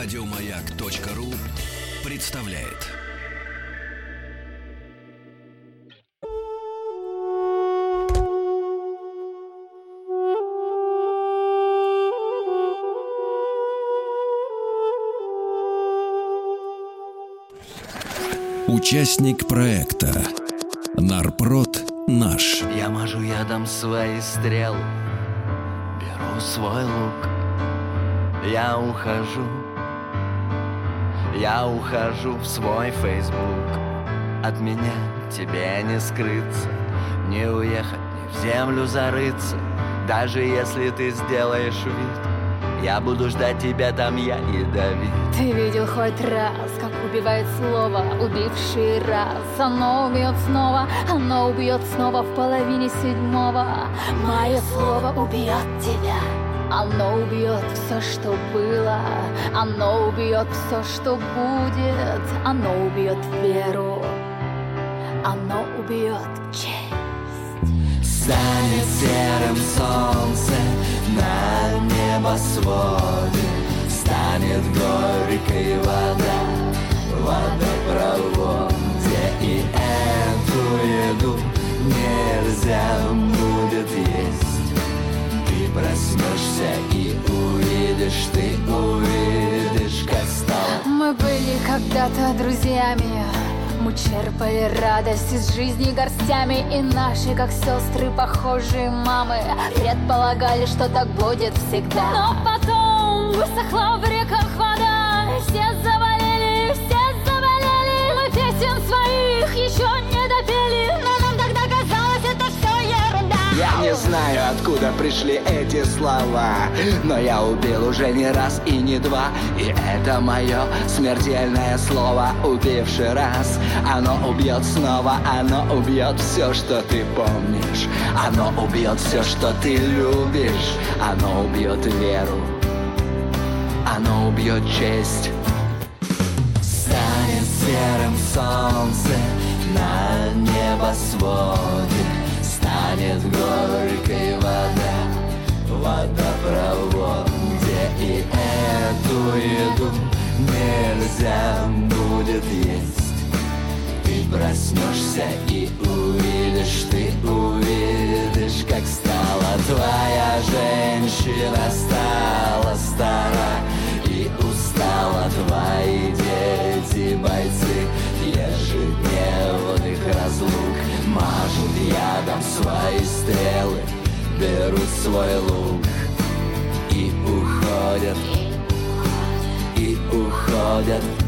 Радиомаяк.ру представляет. Участник проекта Нарпрод наш. Я мажу ядом свои стрелы, беру свой лук, я ухожу, я ухожу в свой фейсбук. От меня тебе не скрыться, не уехать, не в землю зарыться, даже если ты сделаешь вид. Я буду ждать тебя там, я ядовит Ты видел хоть раз, как убивает слово Убивший раз, оно убьет снова Оно убьет снова в половине седьмого Мое слово убьет тебя оно убьет все, что было, оно убьет все, что будет, оно убьет веру, оно убьет честь. Станет серым солнце на небосводе, станет горькой проснешься и увидишь, ты увидишь, как стало. Мы были когда-то друзьями, мы черпали радость из жизни горстями. И наши, как сестры, похожие мамы Предполагали, что так будет всегда. Но потом высохла в реках вода. Все завалили, откуда пришли эти слова? Но я убил уже не раз и не два. И это мое смертельное слово Убивший раз. Оно убьет снова Оно убьет все, что ты помнишь. Оно убьет все, что ты любишь. Оно убьет веру. Оно убьет честь. Станет серым солнце на небосводе. Станет горькой Нельзя будет есть. Ты проснешься и увидишь Ты увидишь, как стала Твоя женщина стала стара И устала твои дети, бойцы. Ежедневных разлук Мажут ядом свои стрелы Берут свой лук И уходят уходят